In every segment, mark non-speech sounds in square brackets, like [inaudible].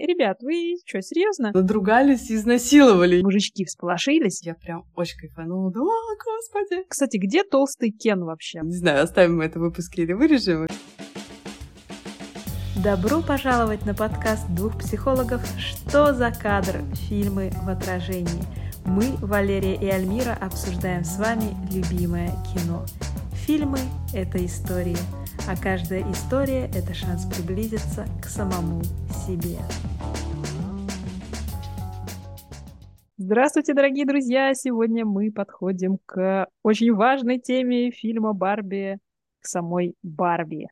Ребят, вы что, серьезно? Надругались и изнасиловали. Мужички всполошились. Я прям очень кайфанула. Да, господи. Кстати, где толстый Кен вообще? Не знаю, оставим мы это в выпуске или вырежем. Добро пожаловать на подкаст двух психологов «Что за кадр? Фильмы в отражении». Мы, Валерия и Альмира, обсуждаем с вами любимое кино. Фильмы – это истории, а каждая история – это шанс приблизиться к самому себе. Здравствуйте, дорогие друзья! Сегодня мы подходим к очень важной теме фильма «Барби», к самой Барби.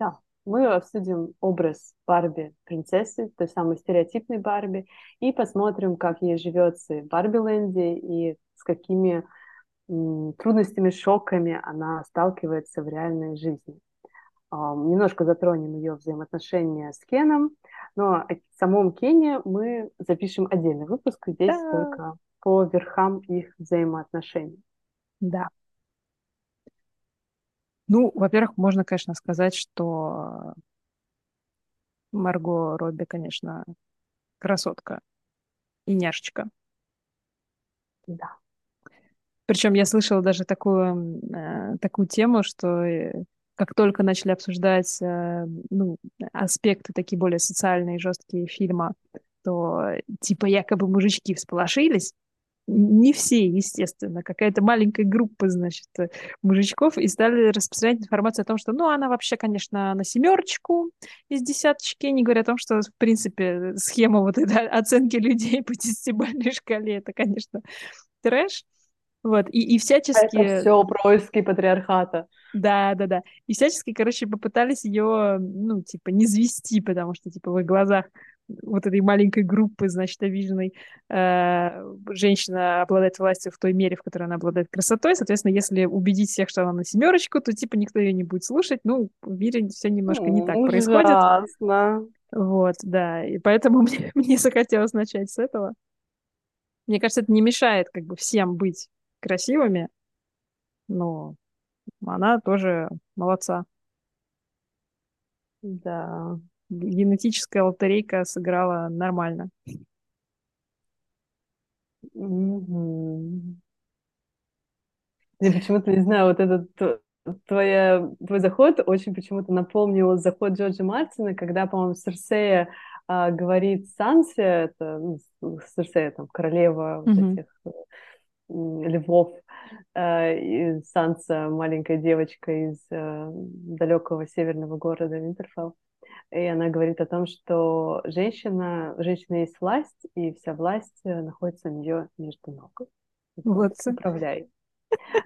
Да, мы обсудим образ Барби принцессы, той самой стереотипной Барби, и посмотрим, как ей живется в Барби-ленде и с какими трудностями, шоками она сталкивается в реальной жизни. Немножко затронем ее взаимоотношения с Кеном, но о самом Кене мы запишем отдельный выпуск, здесь да. только по верхам их взаимоотношений. Да. Ну, во-первых, можно, конечно, сказать, что Марго Робби, конечно, красотка и няшечка. Да. Причем я слышала даже такую, э, такую тему, что э, как только начали обсуждать э, ну, аспекты такие более социальные, жесткие фильма, то типа якобы мужички всполошились. Не все, естественно, какая-то маленькая группа, значит, мужичков, и стали распространять информацию о том, что, ну, она вообще, конечно, на семерочку из десяточки, не говоря о том, что, в принципе, схема вот этой оценки людей [laughs] по десятибальной шкале, это, конечно, трэш. Вот, и, и всячески... Это все происки патриархата. Да, да, да. И всячески, короче, попытались ее, ну, типа, не звести, потому что, типа, в их глазах вот этой маленькой группы, значит, обиженной э, женщина обладает властью в той мере, в которой она обладает красотой. Соответственно, если убедить всех, что она на семерочку, то, типа, никто ее не будет слушать. Ну, в мире все немножко не так происходит. Ужасно. Вот, да. И поэтому [laughs] мне, мне захотелось начать с этого. Мне кажется, это не мешает как бы всем быть красивыми, но она тоже молодца. Да. Генетическая лотерейка сыграла нормально. Угу. Я почему-то не знаю, вот этот твоя, твой заход очень почему-то напомнил заход Джорджа Мартина, когда, по-моему, Серсея а, говорит Сансе, это ну, Серсея, там, королева mm-hmm. вот этих э, львов, э, и Санса, маленькая девочка из э, далекого северного города Винтерфелл. И она говорит о том, что женщина, женщина есть власть, и вся власть э, находится у нее между ног. Вот. Управляет.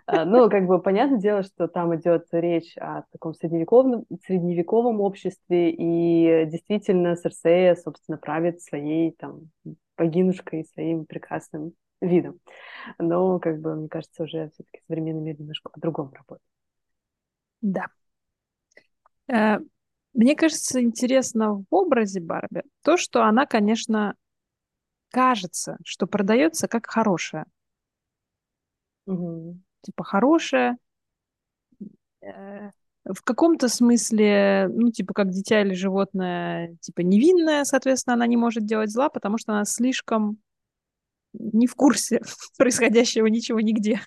Ну, как бы понятное дело, что там идет речь о таком средневековом, средневековом обществе, и действительно Серсея, собственно, правит своей там богинушкой, своим прекрасным видом. Но, как бы, мне кажется, уже все-таки современный мир немножко по-другому работает. Да. Э, мне кажется, интересно в образе Барби то, что она, конечно, кажется, что продается как хорошая. Угу. Типа хорошая. Э, в каком-то смысле, ну, типа, как дитя или животное, типа, невинное, соответственно, она не может делать зла, потому что она слишком не в курсе [laughs] происходящего ничего нигде.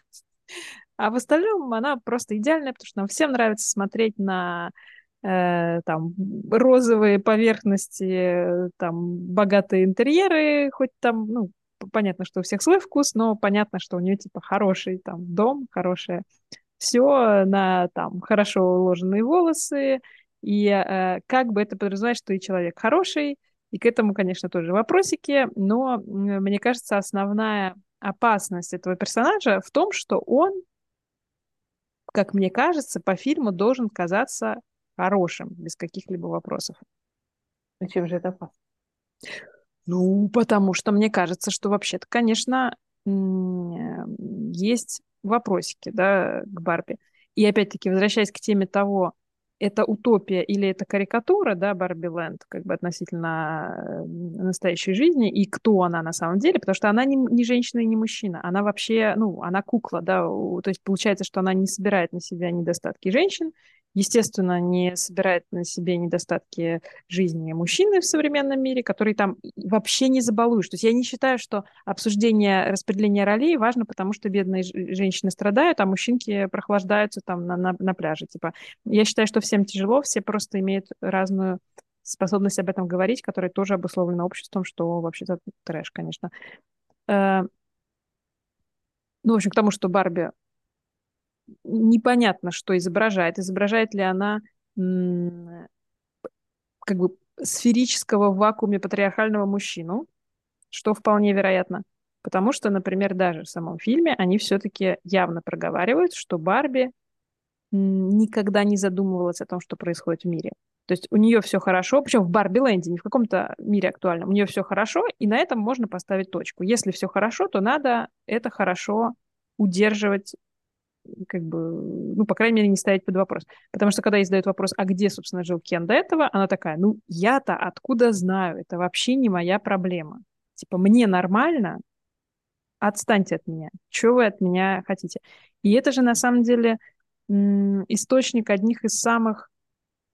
А в остальном она просто идеальная, потому что нам всем нравится смотреть на э, там розовые поверхности, там богатые интерьеры, хоть там, ну, понятно, что у всех свой вкус, но понятно, что у нее типа хороший там дом, хорошее все на там хорошо уложенные волосы, и э, как бы это подразумевает, что и человек хороший, и к этому, конечно, тоже вопросики, но мне кажется, основная опасность этого персонажа в том, что он, как мне кажется, по фильму должен казаться хорошим, без каких-либо вопросов. А чем же это опасно? Ну, потому что мне кажется, что вообще-то, конечно, есть вопросики, да, к Барби. И опять-таки, возвращаясь к теме того, это утопия или это карикатура, да, Барби Ленд, как бы относительно э, настоящей жизни, и кто она на самом деле, потому что она не, не женщина и не мужчина, она вообще, ну, она кукла, да, то есть получается, что она не собирает на себя недостатки женщин естественно, не собирает на себе недостатки жизни мужчины в современном мире, который там вообще не забалуешь. То есть я не считаю, что обсуждение распределения ролей важно, потому что бедные женщины страдают, а мужчинки прохлаждаются там на, на, на пляже. Типа, я считаю, что всем тяжело, все просто имеют разную способность об этом говорить, которая тоже обусловлена обществом, что вообще-то трэш, конечно. Э, ну, в общем, к тому, что Барби непонятно, что изображает. Изображает ли она как бы сферического в вакууме патриархального мужчину, что вполне вероятно. Потому что, например, даже в самом фильме они все-таки явно проговаривают, что Барби никогда не задумывалась о том, что происходит в мире. То есть у нее все хорошо, причем в Барби Ленде, не в каком-то мире актуальном. У нее все хорошо, и на этом можно поставить точку. Если все хорошо, то надо это хорошо удерживать как бы, ну, по крайней мере, не ставить под вопрос. Потому что когда ей задают вопрос, а где, собственно, жил Кен до этого, она такая, ну, я-то откуда знаю, это вообще не моя проблема. Типа, мне нормально, отстаньте от меня. Чего вы от меня хотите? И это же, на самом деле, источник одних из самых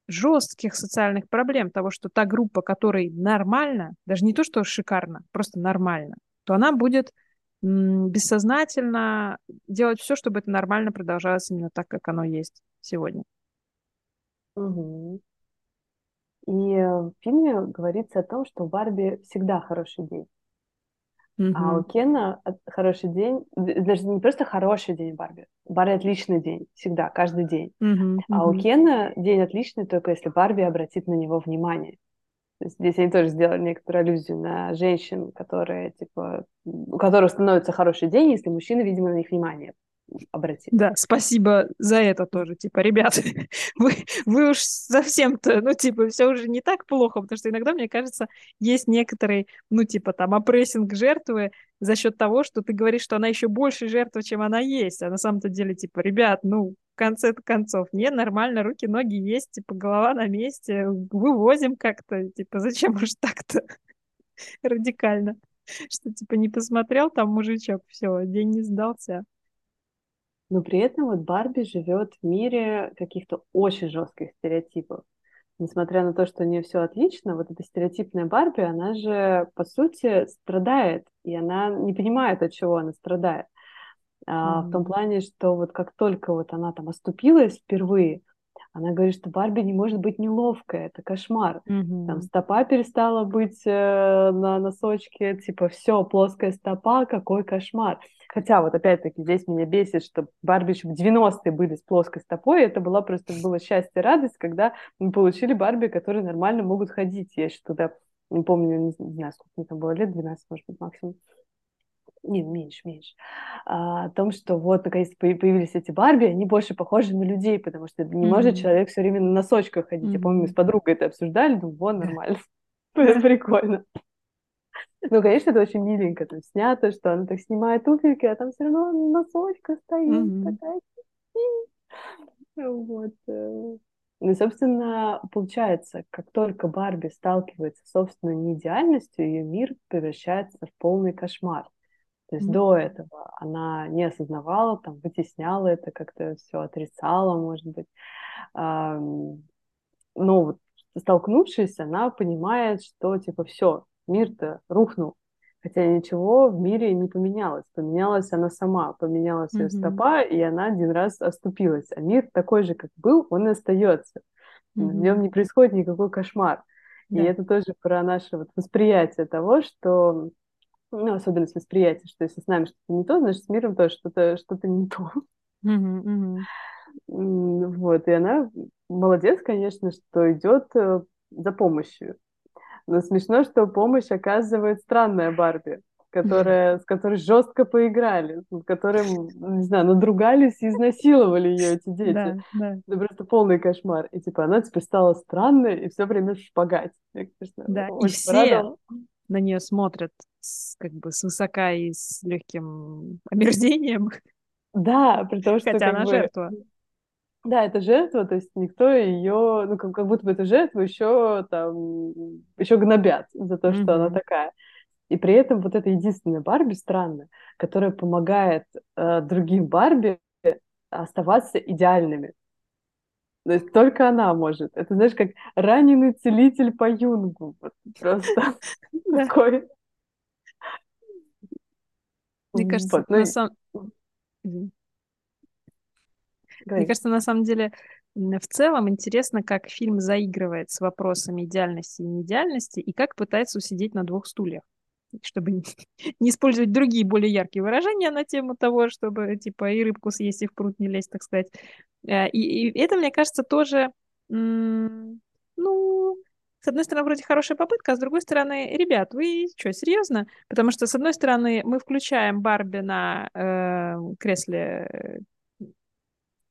жестких социальных проблем, того, что та группа, которой нормально, даже не то, что шикарно, просто нормально, то она будет бессознательно делать все, чтобы это нормально продолжалось именно так, как оно есть сегодня. Угу. И в фильме говорится о том, что у Барби всегда хороший день. Угу. А у Кена хороший день, даже не просто хороший день Барби, у Барби отличный день, всегда, каждый день. Угу, а угу. у Кена день отличный только если Барби обратит на него внимание. Здесь они тоже сделали некоторую аллюзию на женщин, которые, типа, у которых становится хороший день, если мужчина, видимо, на них внимание обратит. Да, спасибо за это тоже. Типа, ребят, [laughs] вы, вы уж совсем-то, ну, типа, все уже не так плохо, потому что иногда, мне кажется, есть некоторый, ну, типа, там, опрессинг жертвы за счет того, что ты говоришь, что она еще больше жертва, чем она есть. А на самом-то деле, типа, ребят, ну, конце концов, не, нормально, руки, ноги есть, типа, голова на месте, вывозим как-то, типа, зачем уж так-то [laughs] радикально? Что, типа, не посмотрел там мужичок, все, день не сдался. Но при этом вот Барби живет в мире каких-то очень жестких стереотипов. Несмотря на то, что у нее все отлично, вот эта стереотипная Барби, она же, по сути, страдает, и она не понимает, от чего она страдает. А, mm-hmm. В том плане, что вот как только вот она там оступилась впервые, она говорит, что Барби не может быть неловкая, это кошмар. Mm-hmm. Там стопа перестала быть э, на носочке, типа все, плоская стопа, какой кошмар. Хотя вот опять-таки здесь меня бесит, что Барби еще в 90-е были с плоской стопой, это была просто было счастье, радость, когда мы получили Барби, которые нормально могут ходить. Я еще тогда не помню, не, не знаю, сколько мне там было лет, 12, может быть, максимум не, меньше, меньше, а, о том, что вот наконец появились эти Барби, они больше похожи на людей, потому что не mm-hmm. может человек все время на носочках ходить. Mm-hmm. Я помню, мы с подругой это обсуждали, думаю, вот нормально, [laughs] прикольно. Ну, конечно, это очень миленько там снято, что она так снимает туфельки, а там все равно носочка стоит mm-hmm. такая. Вот. Э. Ну и, собственно, получается, как только Барби сталкивается с собственной неидеальностью, ее мир превращается в полный кошмар. То есть mm-hmm. до этого она не осознавала, там, вытесняла это, как-то все отрицала, может быть. Но вот столкнувшись, она понимает, что типа все, мир-то рухнул. Хотя ничего в мире не поменялось. Поменялась она сама, поменялась mm-hmm. ее стопа, и она один раз оступилась. А мир такой же, как был, он и остается. Mm-hmm. В нем не происходит никакой кошмар. Yeah. И это тоже про наше вот восприятие того, что ну, особенность восприятия, что если с нами что-то не то, значит, с миром тоже что-то что не то. Mm-hmm, mm-hmm. Вот, и она молодец, конечно, что идет э, за помощью. Но смешно, что помощь оказывает странная Барби, которая, с которой жестко поиграли, с которым, не знаю, надругались и изнасиловали ее эти [laughs] дети. Да, да. Это просто полный кошмар. И типа она теперь стала странной и все время в шпагате. Я, конечно, да, и все порадовала. На нее смотрят с, как бы свысока и с легким омерзением. Да, при том, что Хотя она бы... жертва. Да, это жертва, то есть никто ее, ну, как, как будто бы эту жертву еще там, еще гнобят за то, что mm-hmm. она такая. И при этом вот эта единственная Барби странная, которая помогает э, другим Барби оставаться идеальными. То есть только она может. Это, знаешь, как раненый целитель по юнгу. Вот просто [laughs] такой. Мне кажется, на самом... Мне кажется, на самом деле, в целом интересно, как фильм заигрывает с вопросами идеальности и неидеальности, и как пытается усидеть на двух стульях чтобы [laughs] не использовать другие более яркие выражения на тему того, чтобы типа и рыбку съесть, и в пруд не лезть, так сказать. Э, и, и это, мне кажется, тоже, ну, с одной стороны, вроде хорошая попытка, а с другой стороны, ребят, вы что, серьезно? Потому что, с одной стороны, мы включаем Барби на э, кресле,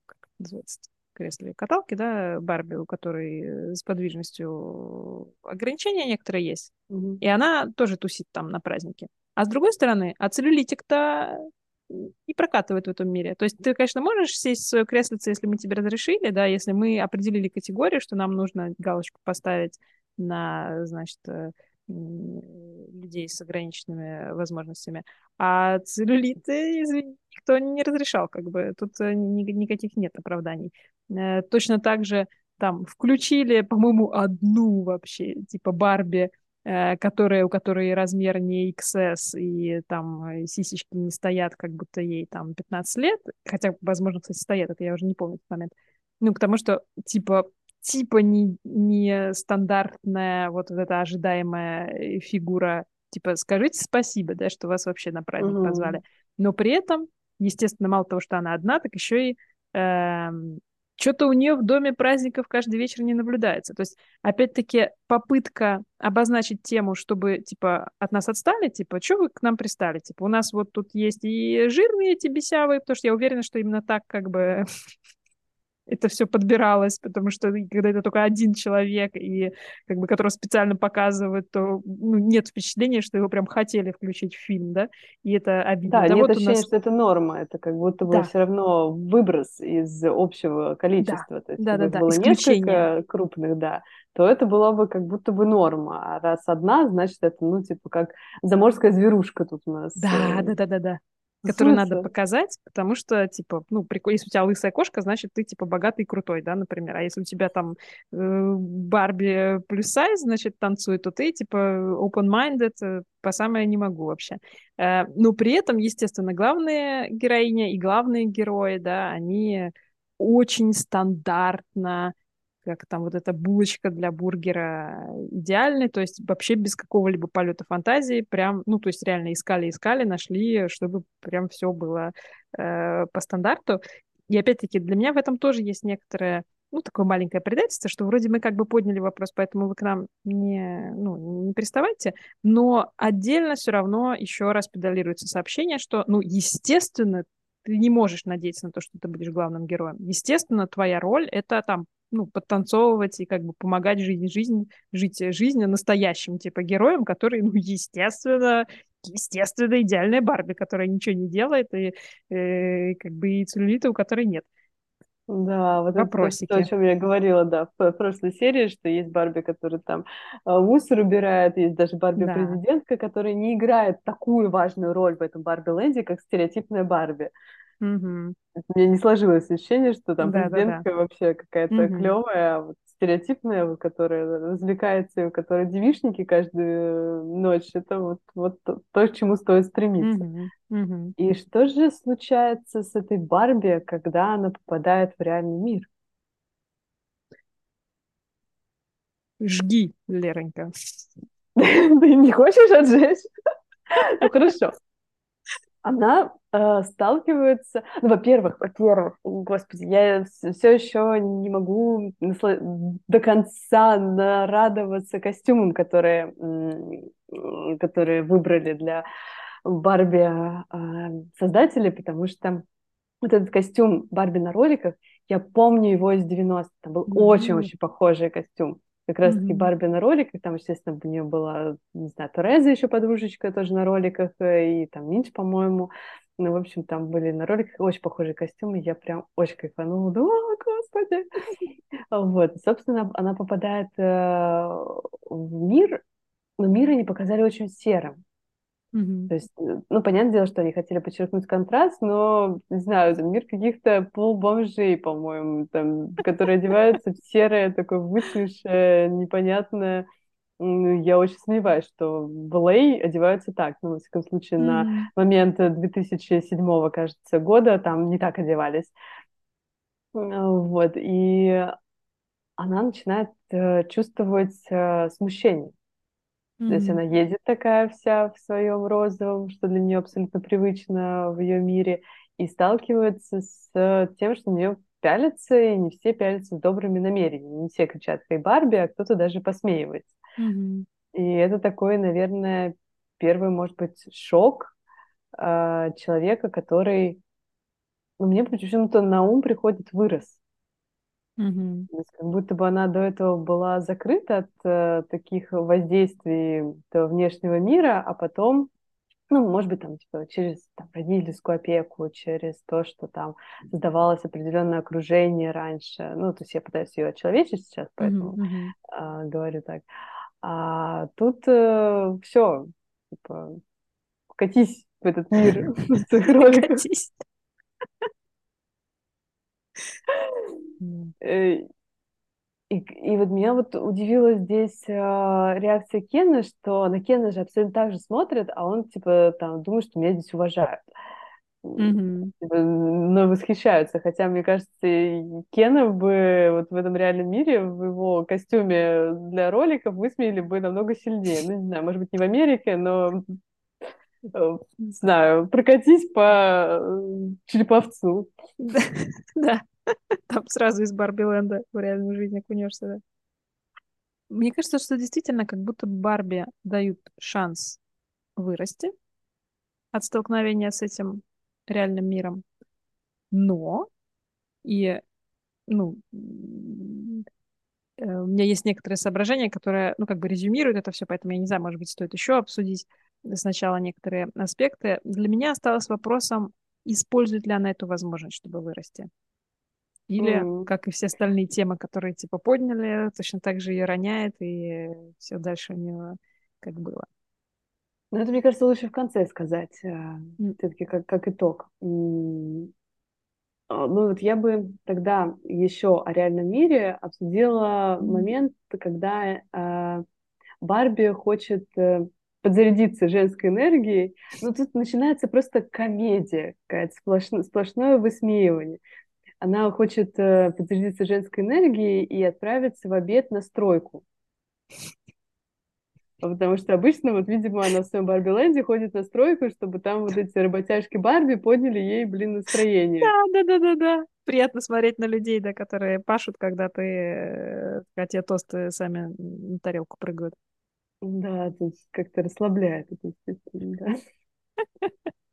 как называется кресле каталки, да, Барби, у которой э, с подвижностью ограничения некоторые есть. Mm-hmm. И она тоже тусит там на празднике. А с другой стороны, а целлюлитик-то и прокатывает в этом мире. То есть ты, конечно, можешь сесть в свое креслице, если мы тебе разрешили, да, если мы определили категорию, что нам нужно галочку поставить на, значит, э, людей с ограниченными возможностями. А целлюлиты, извини, никто не разрешал, как бы. Тут э, ни, никаких нет оправданий. Э, точно так же там включили, по-моему, одну вообще, типа Барби, которая, у которой размер не XS, и там сисечки не стоят, как будто ей там 15 лет, хотя, возможно, кстати, стоят, это я уже не помню этот момент. Ну, потому что, типа, типа не, не стандартная вот эта ожидаемая фигура, типа скажите спасибо, да, что вас вообще на праздник mm-hmm. позвали. Но при этом, естественно, мало того, что она одна, так еще и э, эм, что-то у нее в доме праздников каждый вечер не наблюдается. То есть, опять-таки, попытка обозначить тему, чтобы, типа, от нас отстали, типа, что вы к нам пристали? Типа, у нас вот тут есть и жирные эти бесявые, потому что я уверена, что именно так, как бы, [laughs] это все подбиралось, потому что когда это только один человек, и как бы которого специально показывают, то ну, нет впечатления, что его прям хотели включить в фильм, да, и это обидно. Да, да нет вот ощущения, нас... что это норма, это как будто бы да. все равно выброс из общего количества. Да, то есть, да, да, да. было Исключение. несколько крупных, да, то это была бы как будто бы норма. А раз одна, значит, это, ну, типа, как заморская зверушка тут у нас. Да, э, да, да, да, да которую надо показать, потому что, типа, ну, прикольно, если у тебя лысая кошка, значит, ты, типа, богатый и крутой, да, например. А если у тебя там э, Барби плюс сайз, значит, танцует, то ты, типа, open-minded, э, по самое не могу вообще. Э, но при этом, естественно, главные героиня и главные герои, да, они очень стандартно как там вот эта булочка для бургера идеальный, то есть вообще без какого-либо полета фантазии, прям, ну, то есть реально искали, искали, нашли, чтобы прям все было э, по стандарту. И опять-таки для меня в этом тоже есть некоторое, ну, такое маленькое предательство, что вроде мы как бы подняли вопрос, поэтому вы к нам не, ну, не приставайте, но отдельно все равно еще раз педалируется сообщение, что, ну, естественно, ты не можешь надеяться на то, что ты будешь главным героем. Естественно, твоя роль — это там ну, подтанцовывать и как бы помогать жизнь, жизнь, жить жизнь настоящим, типа, героем, который, ну, естественно, естественно, идеальная Барби, которая ничего не делает, и э, как бы и целлюлита, у которой нет. Да, вот Вопросики. это то, о чем я говорила, да, в прошлой серии, что есть Барби, которая там а, мусор убирает, есть даже Барби-президентка, да. которая не играет такую важную роль в этом Барби-ленде, как стереотипная Барби. Угу. У меня не сложилось ощущение, что там да, президентка да, да. вообще какая-то угу. клевая, вот стереотипная, вот, которая развлекается, у которой девишники каждую ночь. Это вот, вот то, к чему стоит стремиться. Угу. Угу. И что же случается с этой Барби, когда она попадает в реальный мир? Жги, Леронька. [laughs] Ты не хочешь отжечь? Ну хорошо она э, сталкивается, ну, во-первых, во-первых, господи, я все еще не могу до конца нарадоваться костюмам, которые, которые выбрали для Барби э, создатели, потому что вот этот костюм Барби на роликах, я помню его из 90-х, там был очень-очень mm-hmm. похожий костюм как раз-таки mm-hmm. Барби на роликах, там, естественно, у нее была, не знаю, Тореза еще подружечка тоже на роликах, э, и там Минч, по-моему, ну, в общем, там были на роликах очень похожие костюмы, я прям очень кайфанула, да, господи! Вот, собственно, она попадает э, в мир, но мир они показали очень серым. То есть, э, ну, понятное дело, что они хотели подчеркнуть контраст, но, не знаю, это мир каких-то полубомжей, по-моему, там, [laughs] которые одеваются в серое, такое выцветшее, непонятное. Я очень сомневаюсь, что в LA одеваются так. Ну, во всяком случае, mm-hmm. на момент 2007, кажется, года там не так одевались. Вот, и она начинает э, чувствовать э, смущение. Mm-hmm. То есть она едет такая вся в своем розовом, что для нее абсолютно привычно в ее мире, и сталкивается с тем, что на нее пялятся, и не все пялятся с добрыми намерениями. Не все кричат «Хей, Барби», а кто-то даже посмеивается. Mm-hmm. И это такой, наверное, первый, может быть, шок э, человека, который... Ну, мне почему-то на ум приходит вырос. Угу. То есть как будто бы она до этого была закрыта от э, таких воздействий внешнего мира, а потом, ну, может быть, там, типа, через там, родительскую опеку, через то, что там создавалось определенное окружение раньше. Ну, то есть я пытаюсь ее очеловечить сейчас, поэтому угу, Э, говорю так. А тут э, все, типа, катись в этот мир [laughs] [laughs] роликов. Катись. Э, и, и вот меня вот удивила здесь э, реакция Кена, что на Кена же абсолютно так же смотрят, а он типа там думает, что меня здесь уважают. Mm-hmm. Но восхищаются. Хотя, мне кажется, Кена бы вот в этом реальном мире, в его костюме для роликов высмеяли бы намного сильнее. Ну, не знаю, может быть, не в Америке, но э, не знаю, прокатись по э, Череповцу. [laughs] Да. [laughs] Там сразу из Барби-ленда в реальную жизнь окунешься, да. Мне кажется, что действительно как будто Барби дают шанс вырасти от столкновения с этим реальным миром. Но и ну, э, у меня есть некоторые соображения, которые, ну, как бы резюмируют это все, поэтому я не знаю, может быть, стоит еще обсудить сначала некоторые аспекты. Для меня осталось вопросом, использует ли она эту возможность, чтобы вырасти. Или, mm. как и все остальные темы, которые типа подняли, точно так же ее роняет, и все дальше у нее как было. Ну, это, мне кажется, лучше в конце сказать, mm. все-таки как, как итог. Mm. Ну, вот я бы тогда еще о реальном мире обсудила mm. момент, когда э, Барби хочет э, подзарядиться женской энергией. Ну, тут начинается просто комедия, какая-то сплошное, сплошное высмеивание она хочет э, подзарядиться женской энергией и отправиться в обед на стройку. Потому что обычно, вот, видимо, она в своем Барби Ленде ходит на стройку, чтобы там вот эти работяжки Барби подняли ей, блин, настроение. Да, да, да, да, да. Приятно смотреть на людей, да, которые пашут, когда ты, э, когда тебе тосты сами на тарелку прыгают. Да, тут как-то расслабляет это, естественно, да. [laughs]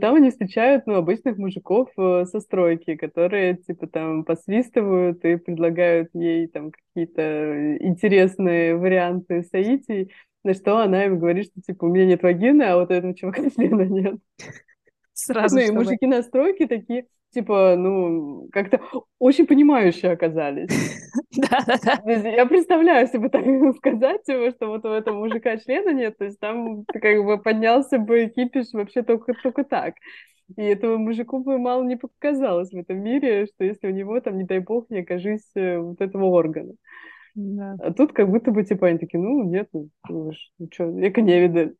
Там они встречают, ну, обычных мужиков э, со стройки, которые, типа, там, посвистывают и предлагают ей, там, какие-то интересные варианты соитий, на что она им говорит, что, типа, у меня нет вагины, а вот этого чувака [laughs] члена нет. Сразу, Ну, и мужики на стройке такие, типа, ну, как-то очень понимающие оказались. [laughs] Да-да-да. Я представляю себе так [laughs] сказать, что вот у этого мужика члена нет, то есть там как бы поднялся бы кипиш вообще только, только так. И этого мужику бы мало не показалось в этом мире, что если у него там, не дай бог, не окажись э, вот этого органа. Да. А тут как будто бы, типа, они такие, ну, нет, ну, ну что, яко не видать.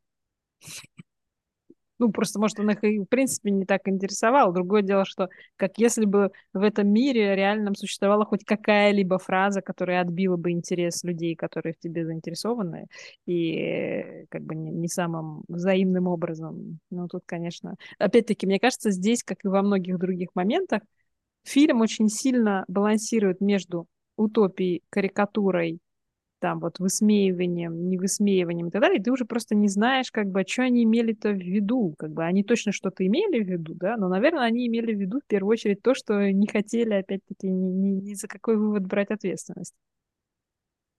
Ну, просто, может, он их, в принципе, не так интересовал. Другое дело, что как если бы в этом мире реально существовала хоть какая-либо фраза, которая отбила бы интерес людей, которые в тебе заинтересованы, и как бы не, не самым взаимным образом. Ну, тут, конечно... Опять-таки, мне кажется, здесь, как и во многих других моментах, фильм очень сильно балансирует между утопией, карикатурой там вот высмеиванием, не высмеиванием и так далее, и ты уже просто не знаешь, как бы, а что они имели-то в виду. Как бы они точно что-то имели в виду, да, но, наверное, они имели в виду в первую очередь то, что не хотели, опять-таки, ни, ни, ни за какой вывод брать ответственность.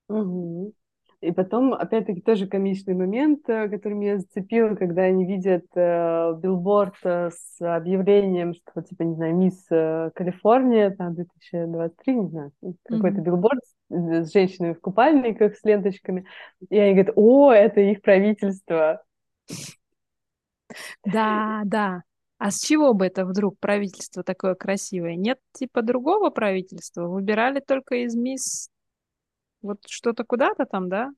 Угу. И потом, опять-таки, тоже комичный момент, э, который меня зацепил, когда они видят э, билборд э, с объявлением, что, типа, не знаю, мисс э, Калифорния, там, 2023, не знаю, какой-то mm-hmm. билборд с, с женщинами в купальниках, с ленточками. И они говорят, о, это их правительство. Да, да. А с чего бы это вдруг правительство такое красивое? Нет типа другого правительства? Выбирали только из мисс вот что-то куда-то там, да?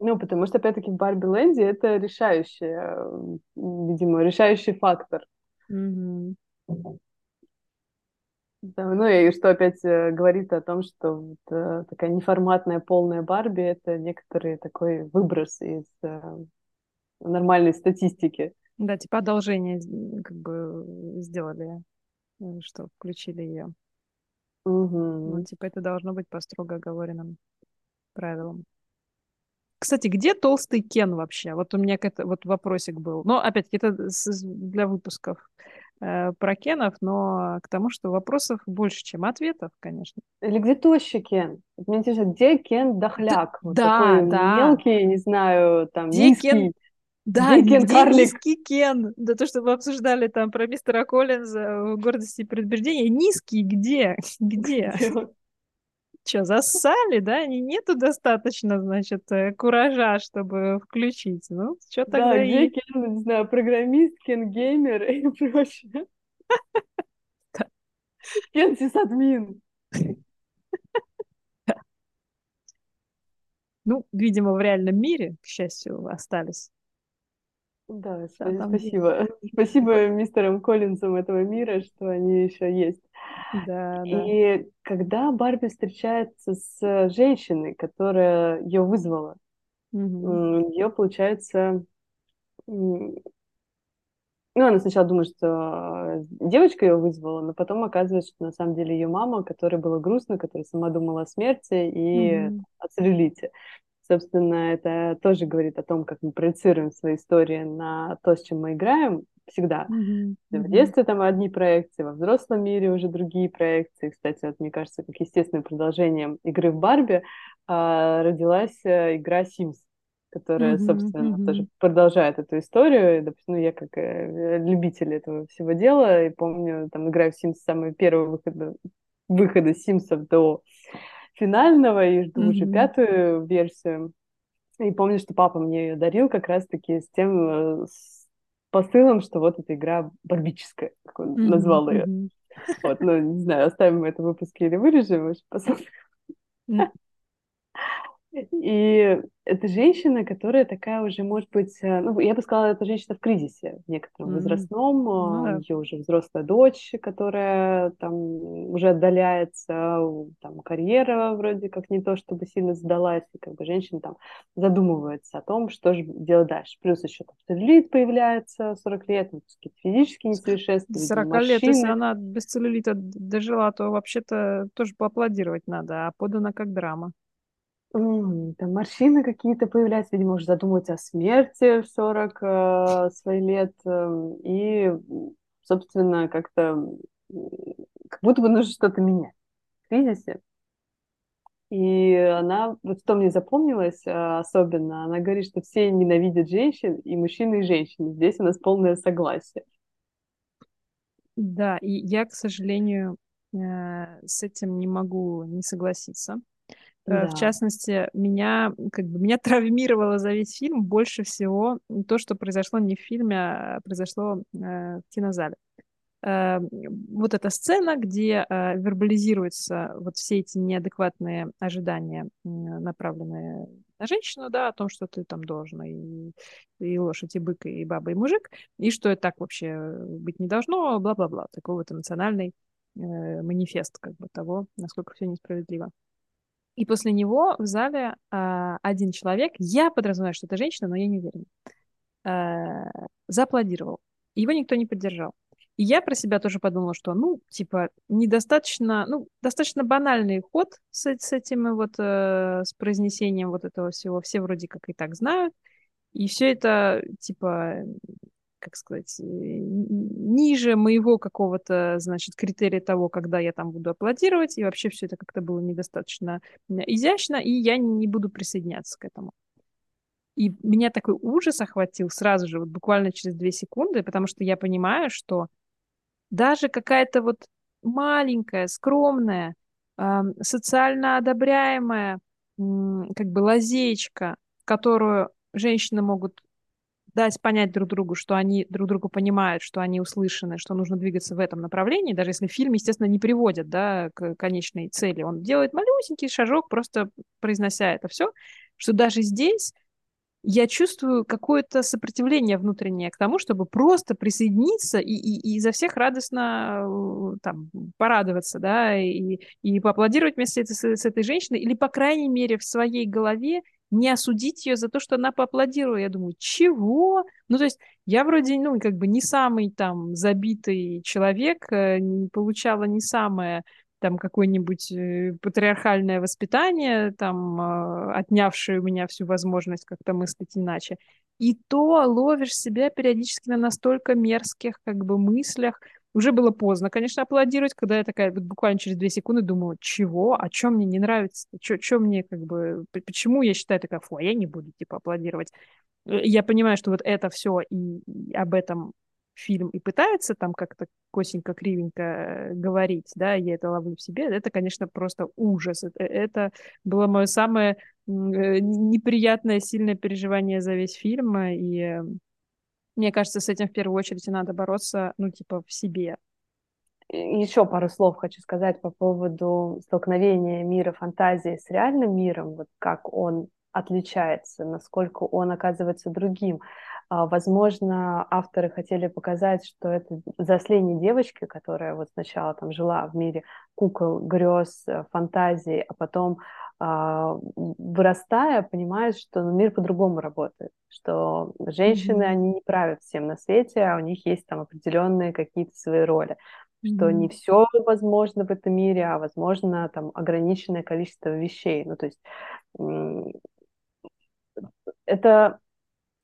Ну, потому что, опять-таки, в Барби Ленде это решающий, видимо, решающий фактор. Мгм. Да, ну и что опять э, говорит о том, что вот, э, такая неформатная полная Барби это некоторый такой выброс из э, нормальной статистики. Да, типа одолжение как бы сделали, что включили ее. Ну, Мгм. типа это должно быть по строго оговоренным правилам. Кстати, где толстый Кен вообще? Вот у меня какой-то вот вопросик был. Но опять-таки это для выпусков э, про Кенов, но к тому, что вопросов больше, чем ответов, конечно. Или где тощий Кен? Мне интересно, где Кен дохляк? Вот да, такой да. мелкий, не знаю, там, Где Кен- низкий. Да, Где Кен где Карлик? низкий Кен? Да то, что вы обсуждали там про мистера Коллинза в «Гордости и предубеждении». Низкий где? [laughs] Где? Где? Что, зассали, да? Не, нету достаточно, значит, э, куража, чтобы включить. Ну, что Да, тогда где и... Кен, не знаю, программист, Кен геймер [laughs] и прочее. Да. Кен сисадмин. [laughs] Ну, видимо, в реальном мире, к счастью, остались. Да, Да, сп- там [laughs] спасибо. Спасибо мистерам Коллинзам этого мира, что они еще есть. Да, да. И когда Барби встречается с женщиной, которая ее вызвала, Мгм. ее, получается, ну, она сначала думает, что девочка ее вызвала, но потом оказывается, что на самом деле ее мама, которой было грустно, которая сама думала о смерти и Мгм. о целлюлите. Собственно, это тоже говорит о том, как мы проецируем свои истории на то, с чем мы играем всегда. Мгм. В детстве там одни проекции, во взрослом мире уже другие проекции. Кстати, вот мне кажется, как естественным продолжением игры в Барби а, родилась э, игра Sims, которая, Мгм. собственно, тоже Мгм. продолжает эту историю. Допустим, ну, я как э, любитель этого всего дела, и помню, там играю в Sims с самого первого выхода, выхода Симсов до финального, и жду уже Мгм. пятую версию. И помню, что папа мне ее дарил как раз-таки с тем э, с посылом, что вот эта игра барбическая, как он Мгм. назвал ее. Мгм. Вот, ну, не знаю, оставим это в выпуске или вырежем, посмотрим. И это женщина, которая такая уже, может быть, э, ну, я бы сказала, это женщина в кризисе в некотором Мгм. возрастном. Ну а, да. У нее уже взрослая дочь, которая там уже отдаляется, там карьера вроде как не то, чтобы сильно сдалась, и как бы женщина там задумывается о том, что же делать дальше. Плюс еще там целлюлит появляется в 40 лет, ну, какие-то физические несовершенства, До видимо, 40 лет, если она без целлюлита дожила, то вообще-то тоже поаплодировать надо, а подана как драма. Там морщины какие-то появляются, видимо, уже задумывается о смерти в 40 э, своих лет. эм, И, собственно, как-то как будто бы нужно что-то менять в кризисе. И она, вот что мне запомнилось э, особенно, она говорит, что все ненавидят женщин, и мужчины, и женщины. Здесь у нас полное согласие. Да, и я, к сожалению, э, с этим не могу не согласиться. Э, В Да. частности, меня, как бы, меня [laughs] травмировало за весь фильм больше всего то, что произошло не в фильме, а произошло э, в кинозале. Э, Вот эта сцена, где э, вербализируются вот все эти неадекватные ожидания, м, направленные на женщину, да, о том, что ты там должна и, и лошадь, и бык, и баба, и мужик, и что это так вообще быть не должно, бла-бла-бла. Такой вот эмоциональный э, манифест как бы того, насколько все несправедливо. И после него в зале а, один человек, я подразумеваю, что это женщина, но я не уверена, а, зааплодировал. Его никто не поддержал. И я про себя тоже подумала, что, ну, типа, недостаточно, ну, достаточно банальный ход с, э- с этим вот, э, с произнесением вот этого всего. Все вроде как и так знают. И все это, типа, как сказать, э, ниже моего какого-то, значит, критерия того, когда я там буду аплодировать, и вообще все это как-то было недостаточно изящно, и я не буду присоединяться к этому. И меня такой ужас охватил сразу же, вот буквально через две секунды, потому что я понимаю, что даже какая-то вот маленькая, скромная, социально одобряемая как бы лазеечка, которую женщины могут дать понять друг другу, что они друг другу понимают, что они услышаны, что нужно двигаться в этом направлении, даже если фильм, естественно, не приводит да, к конечной цели. Он делает малюсенький шажок, просто произнося это все, что даже здесь я чувствую какое-то сопротивление внутреннее к тому, чтобы просто присоединиться и, и, и изо всех радостно э, там, порадоваться, да, и, и поаплодировать вместе с, с этой женщиной, или, по крайней мере, в своей голове не осудить ее за то, что она поаплодировала. Я думаю, чего? Ну, то есть я вроде, ну, как бы не самый там забитый человек, э, не получала не самое там какое-нибудь э, патриархальное воспитание, там, э, отнявшее у меня всю возможность как-то мыслить иначе. И то ловишь себя периодически на настолько мерзких как бы мыслях. Уже было поздно, конечно, аплодировать, когда я такая вот буквально через две секунды думаю, чего, а что мне не нравится, что мне как бы, почему я считаю такая, фу, а я не буду типа аплодировать. Э, я понимаю, что вот это все и, и об этом фильм и пытается там как-то косенько-кривенько э, говорить, да, я это ловлю в себе, это, конечно, просто ужас. Это, это было мое самое э, неприятное, сильное переживание за весь фильм, и мне кажется, с этим в первую очередь и надо бороться, ну, типа, в себе. Еще пару слов хочу сказать по поводу столкновения мира фантазии с реальным миром, вот как он отличается, насколько он оказывается другим. А, возможно, авторы хотели показать, что это взросление девочки, которая вот сначала там жила в мире кукол, грез, э, фантазий, а потом вырастая, понимает, что ну, мир по-другому работает, что женщины, mm-hmm. они не правят всем на свете, а у них есть там определенные какие-то свои роли, mm-hmm. что не все возможно в этом мире, а возможно там ограниченное количество вещей. Ну, то есть это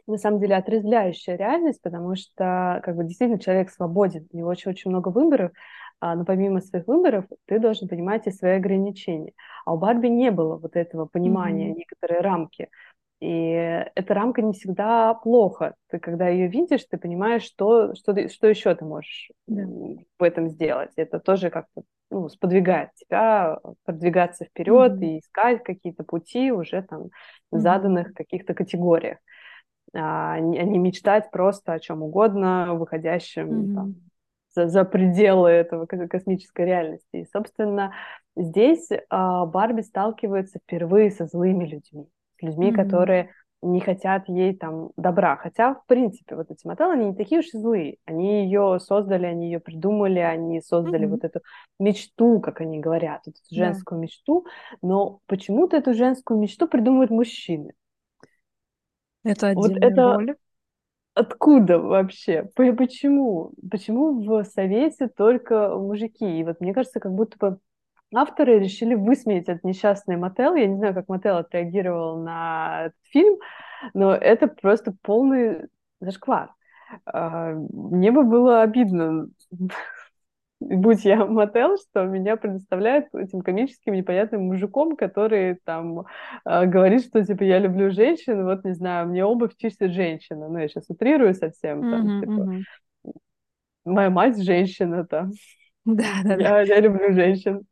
на самом деле отрезвляющая реальность, потому что как бы действительно человек свободен, у него очень-очень много выборов, а, но помимо своих выборов ты должен понимать и свои ограничения. А у Барби не было вот этого понимания, mm-hmm. некоторые рамки. И эта рамка не всегда плохо. Ты когда ее видишь, ты понимаешь, что, что, что еще ты можешь да. в этом сделать. Это тоже как-то ну, сподвигает тебя продвигаться вперед mm-hmm. и искать какие-то пути уже там в заданных mm-hmm. каких-то категориях а а не мечтать просто о чем угодно, выходящем mm-hmm. там, за, пределы этого космической реальности. И, собственно, здесь а, Барби сталкивается впервые со злыми людьми, с людьми, mm-hmm. которые не хотят ей там добра. Хотя, в принципе, вот эти мотелы, они не такие уж и злые. Они ее создали, они ее придумали, они создали mm-hmm. вот эту мечту, как они говорят, эту женскую yeah. мечту. Но почему-то эту женскую мечту придумывают мужчины. Это отдельная вот это... боль. Откуда вообще? Почему? Почему в Совете только мужики? И вот мне кажется, как будто бы авторы решили высмеять этот несчастный мотел. Я не знаю, как мотел отреагировал на этот фильм, но это просто полный зашквар. А, мне бы было обидно будь я [laughs] мотел, что меня предоставляют этим комическим непонятным мужиком, который там э, говорит, что типа я люблю женщин, вот не знаю, мне обувь чистит женщина. Ну, я сейчас утрирую совсем, там, mm-hmm, типа, mm-hmm. моя мать женщина там. [laughs] Да, да, я, да. Я люблю женщин.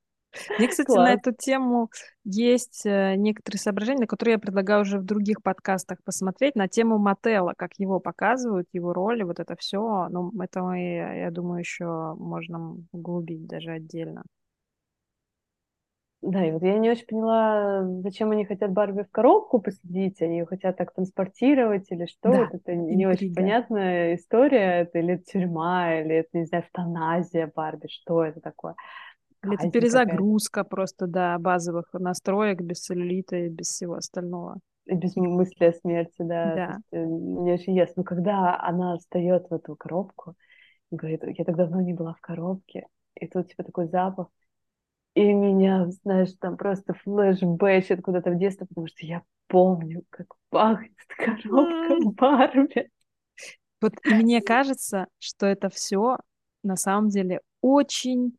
Мне, кстати, Класс. на эту тему есть э, некоторые соображения, на которые я предлагаю уже в других подкастах посмотреть, на тему Мотела, как его показывают, его роли, вот это все. Ну, это, мы, я думаю, еще можно углубить даже отдельно. Да, и вот я не очень поняла, зачем они хотят Барби в коробку посадить, они ее хотят так транспортировать или что, да, вот это не интрига. очень понятная история, это или тюрьма, или это, не знаю, эвтаназия Барби, что это такое. Это перезагрузка просто, да, базовых настроек без целлюлита и без всего остального. И без мысли о смерти, да. да. Есть, э, мне очень ясно. Но когда она встает в эту коробку, говорит, я так давно не была в коробке, и тут типа такой запах, и меня, знаешь, там просто флешбэчит куда-то в детство, потому что я помню, как пахнет [laughs] коробка Барби. Вот мне кажется, что это все на самом деле очень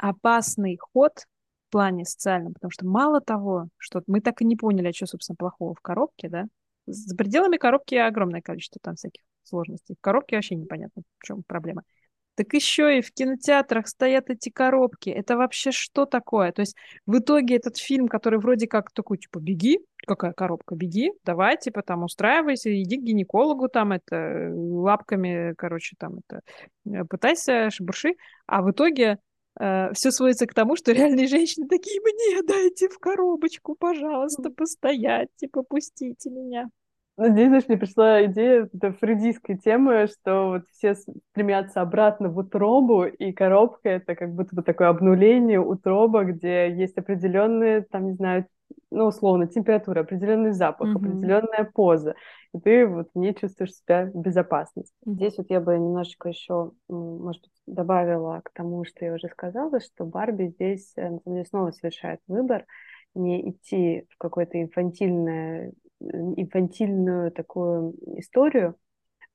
опасный ход в плане социальном, потому что мало того, что мы так и не поняли, а что, собственно, плохого в коробке, да, за пределами коробки огромное количество там всяких сложностей. В коробке вообще непонятно, в чем проблема. Так еще и в кинотеатрах стоят эти коробки. Это вообще что такое? То есть в итоге этот фильм, который вроде как такой, типа, беги, какая коробка, беги, давай, типа, там, устраивайся, иди к гинекологу, там, это, лапками, короче, там, это, пытайся, шебурши. А в итоге все сводится к тому, что реальные женщины такие, мне дайте в коробочку, пожалуйста, постоять, типа, пустите меня. Надеюсь, знаешь, мне пришла идея этой фрейдистской темы, что вот все стремятся обратно в утробу, и коробка — это как будто бы такое обнуление утроба, где есть определенные, там, не знаю, ну, условно, температура, определенный запах, mm-hmm. определенная поза, и ты вот не чувствуешь себя в безопасности. Здесь вот я бы немножечко еще, может быть, добавила к тому, что я уже сказала, что Барби здесь, э, на самом деле, снова совершает выбор не идти в какое-то инфантильное инфантильную такую историю,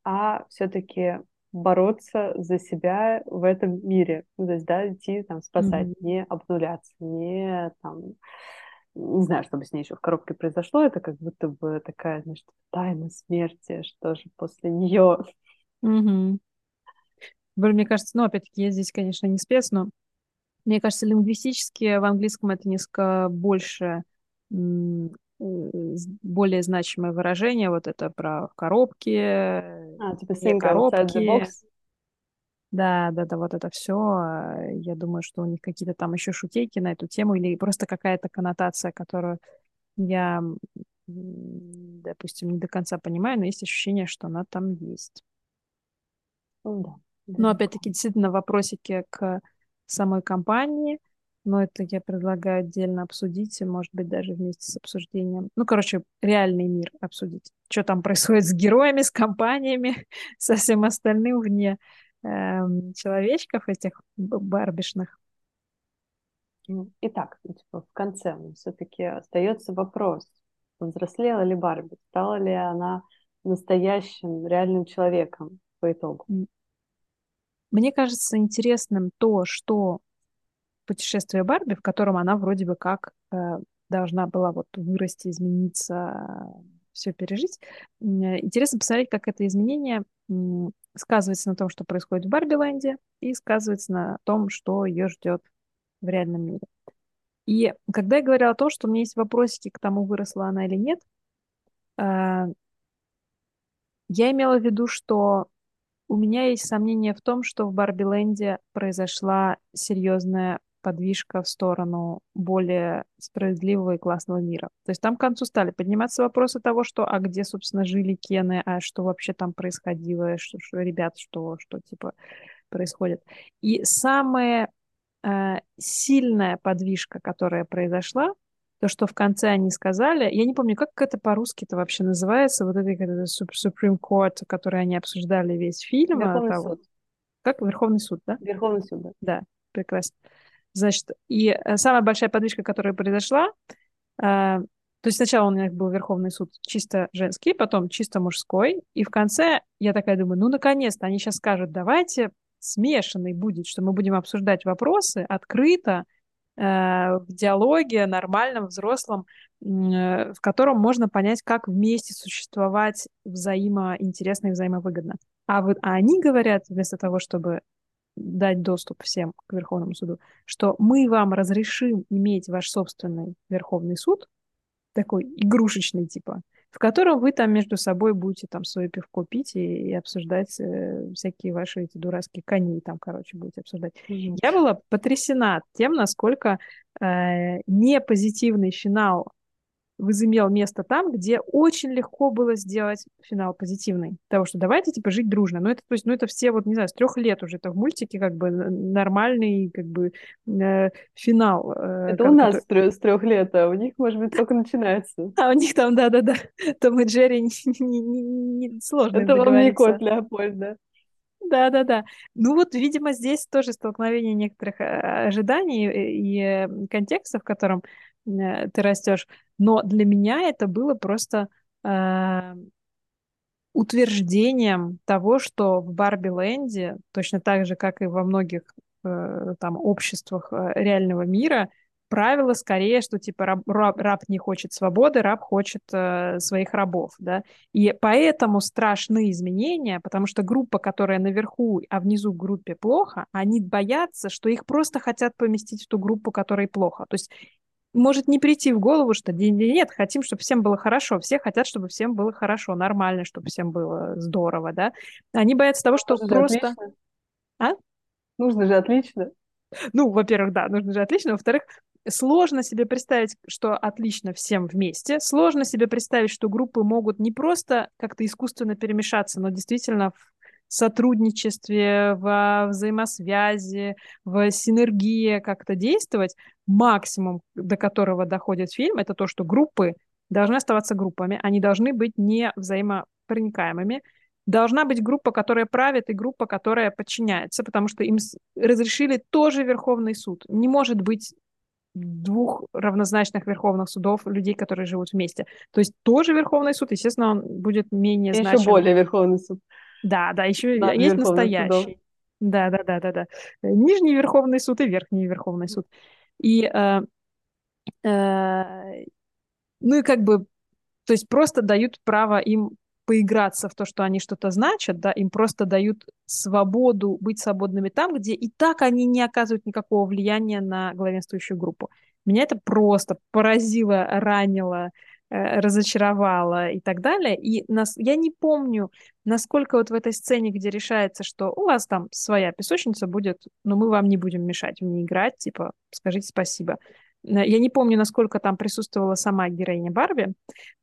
а все-таки бороться за себя в этом мире. Ну, то есть, да, идти там спасать, mm-hmm. не обнуляться, не там, не знаю, что бы с ней еще в коробке произошло, это как будто бы такая, значит, тайна смерти, что же после нее. Mm-hmm. Мне кажется, ну, опять-таки, я здесь, конечно, не спец, но мне кажется, лингвистически в английском это несколько больше более значимое выражение, вот это про коробки, а, типа коробки. Да, да, да, вот это все. А, я думаю, что у них какие-то там еще шутейки на эту тему или просто какая-то коннотация, которую я, допустим, не до конца понимаю, но есть ощущение, что она там есть. Ну да. Но опять-таки, действительно, вопросики к самой компании – но это я предлагаю отдельно обсудить, может быть, даже вместе с обсуждением. Ну, короче, реальный мир обсудить. Что там происходит с героями, с компаниями, [laughs] со всем остальным вне э, человечков этих барбишных. Итак, ну, типа, в конце все-таки остается вопрос, взрослела ли Барби, стала ли она настоящим, реальным человеком по итогу? Мне кажется интересным то, что путешествие Барби, в котором она вроде бы как э, должна была вот вырасти, измениться, все пережить. Интересно посмотреть, как это изменение сказывается на том, что происходит в Барби-ленде, и сказывается на том, что ее ждет в реальном мире. И когда я говорила о том, что у меня есть вопросики к тому, выросла она или нет, э, я имела в виду, что у меня есть сомнение в том, что в Барби-ленде произошла серьезная подвижка в сторону более справедливого и классного мира. То есть там к концу стали подниматься вопросы того, что а где, собственно, жили Кены, а что вообще там происходило, что, что ребят, что, что типа происходит. И самая э, сильная подвижка, которая произошла, то, что в конце они сказали, я не помню, как это по-русски-то вообще называется, вот это, это Supreme Court, который они обсуждали весь фильм. Верховный того. суд. Как? Верховный суд, да? Верховный суд, да. Да, прекрасно. Значит, и э, самая большая подвижка, которая произошла, э, то есть сначала у меня был Верховный суд чисто женский, потом чисто мужской, и в конце я такая думаю, ну, наконец-то они сейчас скажут, давайте смешанный будет, что мы будем обсуждать вопросы открыто, э, в диалоге, нормальном, взрослом, э, в котором можно понять, как вместе существовать взаимоинтересно и взаимовыгодно. А, вот, а они говорят, вместо того, чтобы дать доступ всем к Верховному суду, что мы вам разрешим иметь ваш собственный Верховный суд, такой игрушечный типа, в котором вы там между собой будете там свое пивко пить и, и обсуждать э, всякие ваши эти дурацкие кони там, короче, будете обсуждать. Mm-hmm. Я была потрясена тем, насколько э, не позитивный финал возымел место там, где очень легко было сделать финал позитивный. Того, что давайте, типа, жить дружно. Но это, то есть, ну, это все, вот, не знаю, с трех лет уже это в мультике, как бы, нормальный, как бы, э, финал. Э, это у нас который... с трех лет, а у них, может быть, только начинается. [laughs] А у них там, да-да-да, [laughs] Том и Джерри не, не, не, не сложно Это вам не кот Леопольд, да? Да, да, да. Ну вот, видимо, здесь тоже столкновение некоторых э, ожиданий и э, контекста, в котором Э, ты растешь. Но для меня это было просто э, утверждением того, что в Барби Ленде, точно так же, как и во многих э, там обществах э, реального мира, правило скорее, что типа раб, раб, раб не хочет свободы, раб хочет э, своих рабов, да. И поэтому страшны изменения, потому что группа, которая наверху, а внизу в группе плохо, они боятся, что их просто хотят поместить в ту группу, которой плохо. То есть может не прийти в голову, что нет, хотим, чтобы всем было хорошо. Все хотят, чтобы всем было хорошо, нормально, чтобы всем было здорово, да. Они боятся того, что Нужно просто... Отлично. А? Нужно же отлично. Ну, во-первых, да, нужно же отлично. Во-вторых, сложно себе представить, что отлично всем вместе. Сложно себе представить, что группы могут не просто как-то искусственно перемешаться, но действительно сотрудничестве, во взаимосвязи, в синергии как-то действовать. Максимум, до которого доходит фильм, это то, что группы должны оставаться группами, они должны быть не взаимопроникаемыми. Должна быть группа, которая правит, и группа, которая подчиняется, потому что им разрешили тоже Верховный суд. Не может быть двух равнозначных верховных судов людей, которые живут вместе. То есть тоже Верховный суд, естественно, он будет менее и значим. Еще более Верховный суд. Да, да, еще да, есть настоящий. Да, да, да, да, да. Нижний Верховный суд и Верхний Верховный суд. И э, э, ну и как бы, то есть просто дают право им поиграться в то, что они что-то значат, да, им просто дают свободу быть свободными там, где и так они не оказывают никакого влияния на главенствующую группу. Меня это просто поразило, ранило, э, разочаровало и так далее. И нас, я не помню, насколько вот в этой сцене, где решается, что у вас там своя песочница будет, но мы вам не будем мешать в ней играть, типа, скажите спасибо. Я не помню, насколько там присутствовала сама героиня Барби,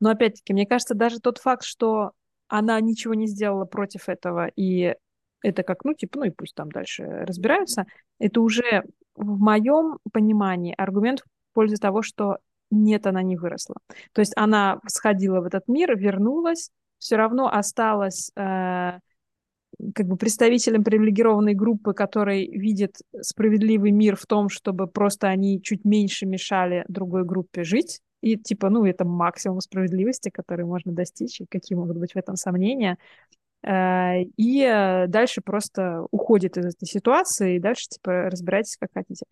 но опять-таки, мне кажется, даже тот факт, что она ничего не сделала против этого, и это как, ну, типа, ну и пусть там дальше разбираются, это уже в моем понимании аргумент в пользу того, что нет, она не выросла. То есть она сходила в этот мир, вернулась, все равно осталась э, как бы представителем привилегированной группы, который видит справедливый мир в том, чтобы просто они чуть меньше мешали другой группе жить. И типа, ну, это максимум справедливости, который можно достичь, и какие могут быть в этом сомнения. Э, и дальше просто уходит из этой ситуации, и дальше, типа, разбирайтесь, как хотите.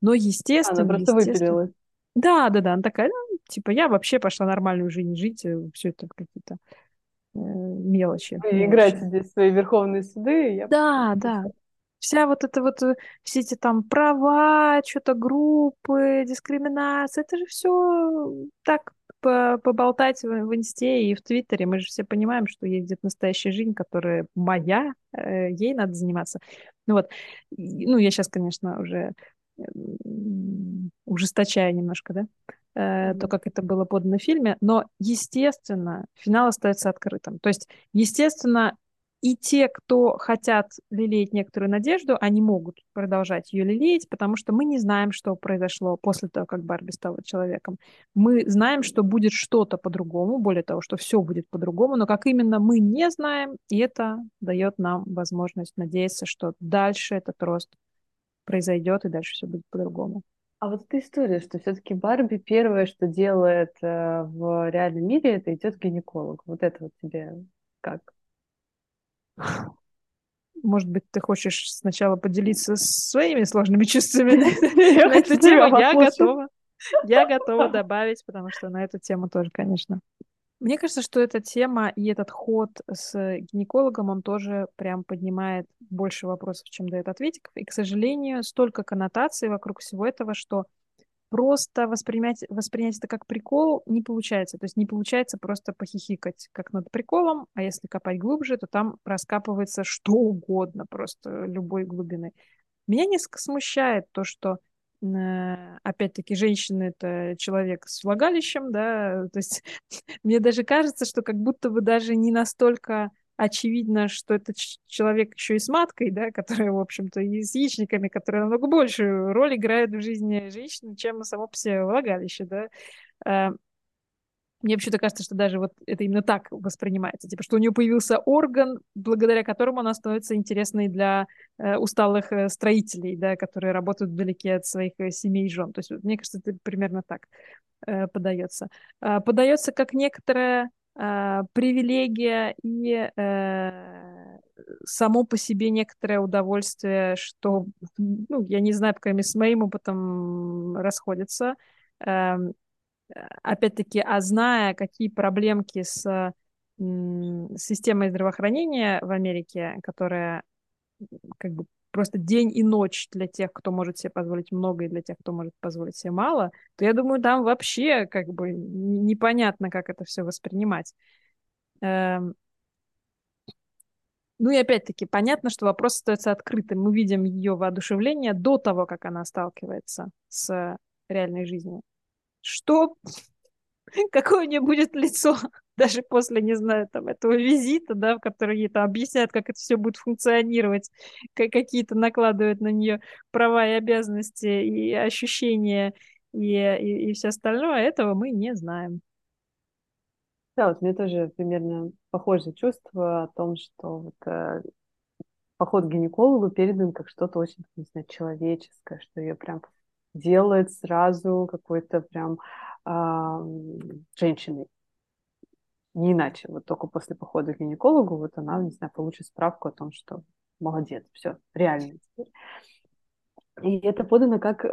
Но, естественно... Она просто естественно... выпилилась. Да, да, да, она такая, ну, типа, я вообще пошла нормальную жизнь жить, э, все это какие-то Э, мелочи. Вы играете здесь свои верховные суды. Я да, да. Вся вот это вот, э, все эти там права, что-то группы, дискриминация, это же все так поболтать в, в инсте и в твиттере. Мы же все понимаем, что есть где-то настоящая жизнь, которая моя, э, ей надо заниматься. Ну вот, ну я сейчас, конечно, уже ужесточаю немножко, да, э, то, как это было подано в фильме, но, естественно, финал остается открытым. То есть, естественно, и те, кто хотят лелеять некоторую надежду, они могут продолжать ее лелеять, потому что мы не знаем, что произошло после того, как Барби стала человеком. Мы знаем, что будет что-то по-другому, более того, что все будет по-другому, но как именно мы не знаем, и это дает нам возможность надеяться, что дальше этот рост произойдет, и дальше все будет по-другому. А вот эта история, что все-таки Барби первое, что делает э, в реальном мире, это идет к гинекологу. Вот это вот тебе как? Может быть, ты хочешь сначала поделиться своими сложными чувствами на эту [laughs] тему? Я готова. Я готова добавить, потому что на эту тему тоже, конечно. Мне кажется, что эта тема и этот ход с гинекологом, он тоже прям поднимает больше вопросов, чем дает ответиков. И, к сожалению, столько коннотаций вокруг всего этого, что просто воспринять, воспринять это как прикол не получается. То есть не получается просто похихикать как над приколом, а если копать глубже, то там раскапывается что угодно, просто любой глубины. Меня несколько смущает то, что Э, опять-таки, женщина — это человек с влагалищем, да, то есть [laughs] мне даже кажется, что как будто бы даже не настолько очевидно, что это человек еще и с маткой, да, которая, в общем-то, и с яичниками, которые намного большую роль играют в жизни женщины, чем само по себе влагалище, да. Мне вообще-то кажется, что даже вот это именно так воспринимается. Типа, что у нее появился орган, благодаря которому она становится интересной для э, усталых э, строителей, да, которые работают вдалеке от своих э, семей и жен. То есть, мне кажется, это примерно так э, подается. Э, подается как некоторая э, привилегия и э, само по себе некоторое удовольствие, что, ну, я не знаю, по крайней мере, с моим опытом расходится. Эм, опять-таки, а зная, какие проблемки с системой здравоохранения в Америке, которая как бы просто день и ночь для тех, кто может себе позволить много, и для тех, кто может позволить себе мало, то я думаю, там вообще как бы непонятно, как это все воспринимать. Эм, ну и опять-таки, понятно, что вопрос остается открытым. Мы видим ее воодушевление до того, как она сталкивается с реальной жизнью. Что? [laughs] Какое у нее будет лицо? [laughs] Даже после, не знаю, там, этого визита, да, в который ей там объясняют, как это все будет функционировать, как какие-то накладывают на нее права и обязанности и ощущения и, и, и все остальное, этого мы не знаем. Да, вот мне тоже примерно похожее чувство о том, что вот, э, поход к гинекологу передан как что-то очень, не знаю, человеческое, что ее прям делает сразу какой-то прям э, женщиной. Не иначе. Вот только после похода к гинекологу вот она, не знаю, получит справку о том, что молодец, все, реально теперь. И это подано как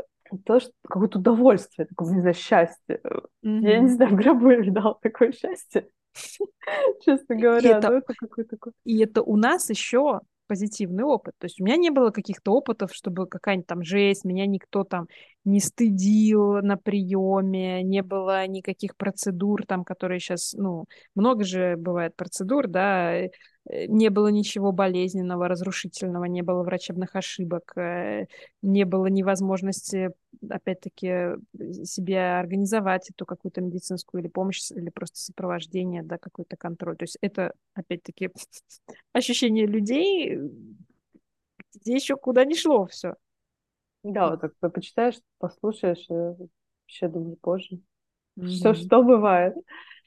то, что какое-то удовольствие, такое, не знаю, счастье. Mm-hmm. Я не знаю, в гробу я видал такое счастье. [laughs] Честно говоря, и это, ну, это какое такое. И это у нас еще позитивный опыт. То есть у меня не было каких-то опытов, чтобы какая-нибудь там жесть, меня никто там не стыдил на приеме, не было никаких процедур там, которые сейчас, ну, много же бывает процедур, да, не было ничего болезненного, разрушительного, не было врачебных ошибок, э, не было невозможности, опять-таки, себе организовать эту какую-то медицинскую или помощь, или просто сопровождение, да, какой-то контроль. То есть это, опять-таки, [laughs] ощущение людей, где еще куда не шло все. Да, вот так почитаешь, послушаешь, и вообще думаю, позже. Mm-hmm. Что, что бывает?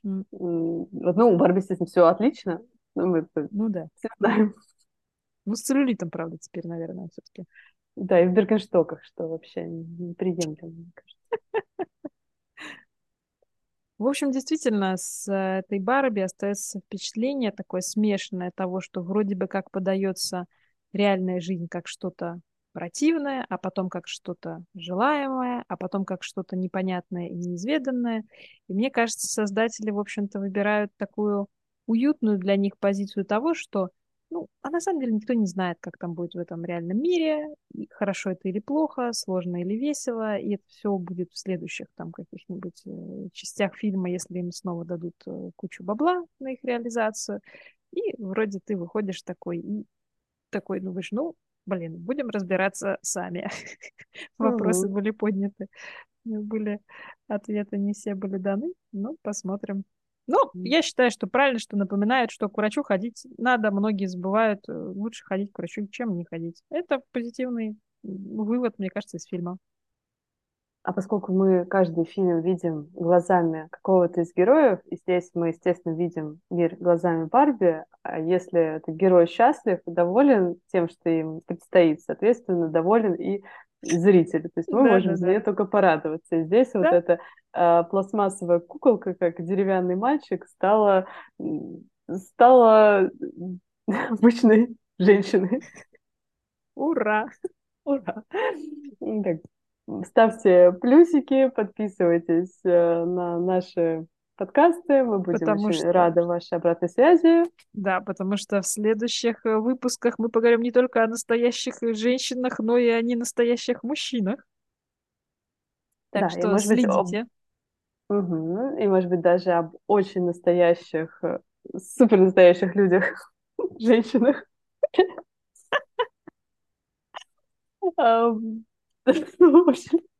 Mm-hmm. Ну, у Барби, естественно, все отлично, ну, мы это ну да. все знаем. Ну, с целлюлитом, правда, теперь, наверное, все-таки. Да, и в Бергенштоках, что вообще неприемлемо, мне кажется. В общем, действительно, с этой Барби остается впечатление такое смешанное того, что вроде бы как подается реальная жизнь как что-то противное, а потом как что-то желаемое, а потом как что-то непонятное и неизведанное. И мне кажется, создатели, в общем-то, выбирают такую уютную для них позицию того, что, ну, а на самом деле никто не знает, как там будет в этом реальном мире, хорошо это или плохо, сложно или весело, и это все будет в следующих там каких-нибудь э, частях фильма, если им снова дадут э, кучу бабла на их реализацию. И вроде ты выходишь такой, и такой думаешь, ну, блин, будем разбираться сами. [laughs] Вопросы были подняты, были ответы не все были даны, но посмотрим, ну, я считаю, что правильно, что напоминают, что к врачу ходить надо. Многие забывают, э, лучше ходить к врачу, чем не ходить. Это позитивный вывод, мне кажется, из фильма. А поскольку мы каждый фильм видим глазами какого-то из героев, и здесь мы, естественно, видим мир глазами Барби, а если этот герой счастлив и доволен тем, что им предстоит, соответственно, доволен и зритель. То есть мы да, можем да, за нее только порадоваться. И здесь да? вот эта э, пластмассовая куколка, как деревянный мальчик, стала, стала [laughs] обычной женщиной. Ура! [laughs] Ура! Так, ставьте плюсики, подписывайтесь э, на наши подкасты. Мы будем потому очень что... рады вашей обратной связи. Да, потому что в следующих э, выпусках мы поговорим не только о настоящих женщинах, но и о ненастоящих мужчинах. Так да, что и, может следите. Быть, об... угу. И, может быть, даже об очень настоящих, э, супер настоящих людях, [laughs] женщинах. [laughs] [laughs]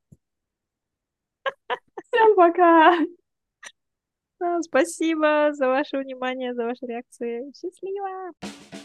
Всем пока! Спасибо за ваше внимание, за ваши реакции. Счастливо!